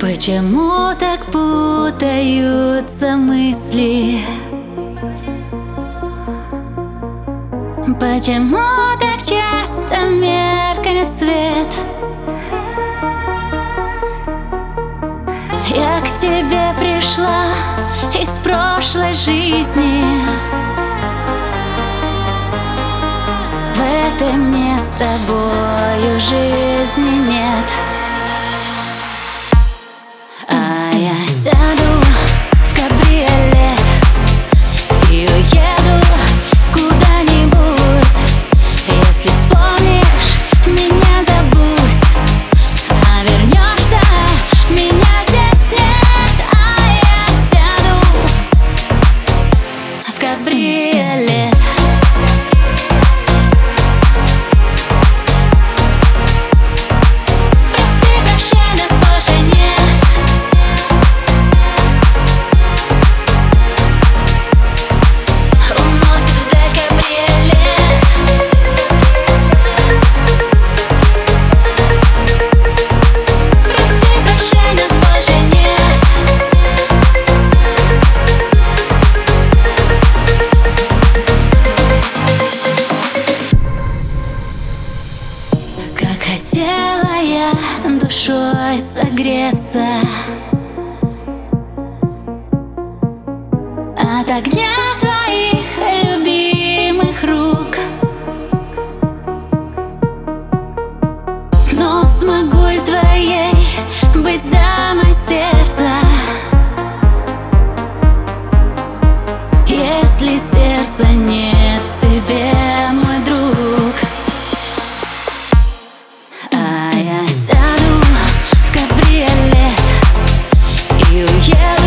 Почему так путаются мысли? Почему так часто меркнет свет? Я к тебе пришла из прошлой жизни В этой мне с тобою жизни Хотела душой согреться. От огня твоих любимых рук. Но смогу ли твоей быть дамой сердца? Если сердца не Yeah.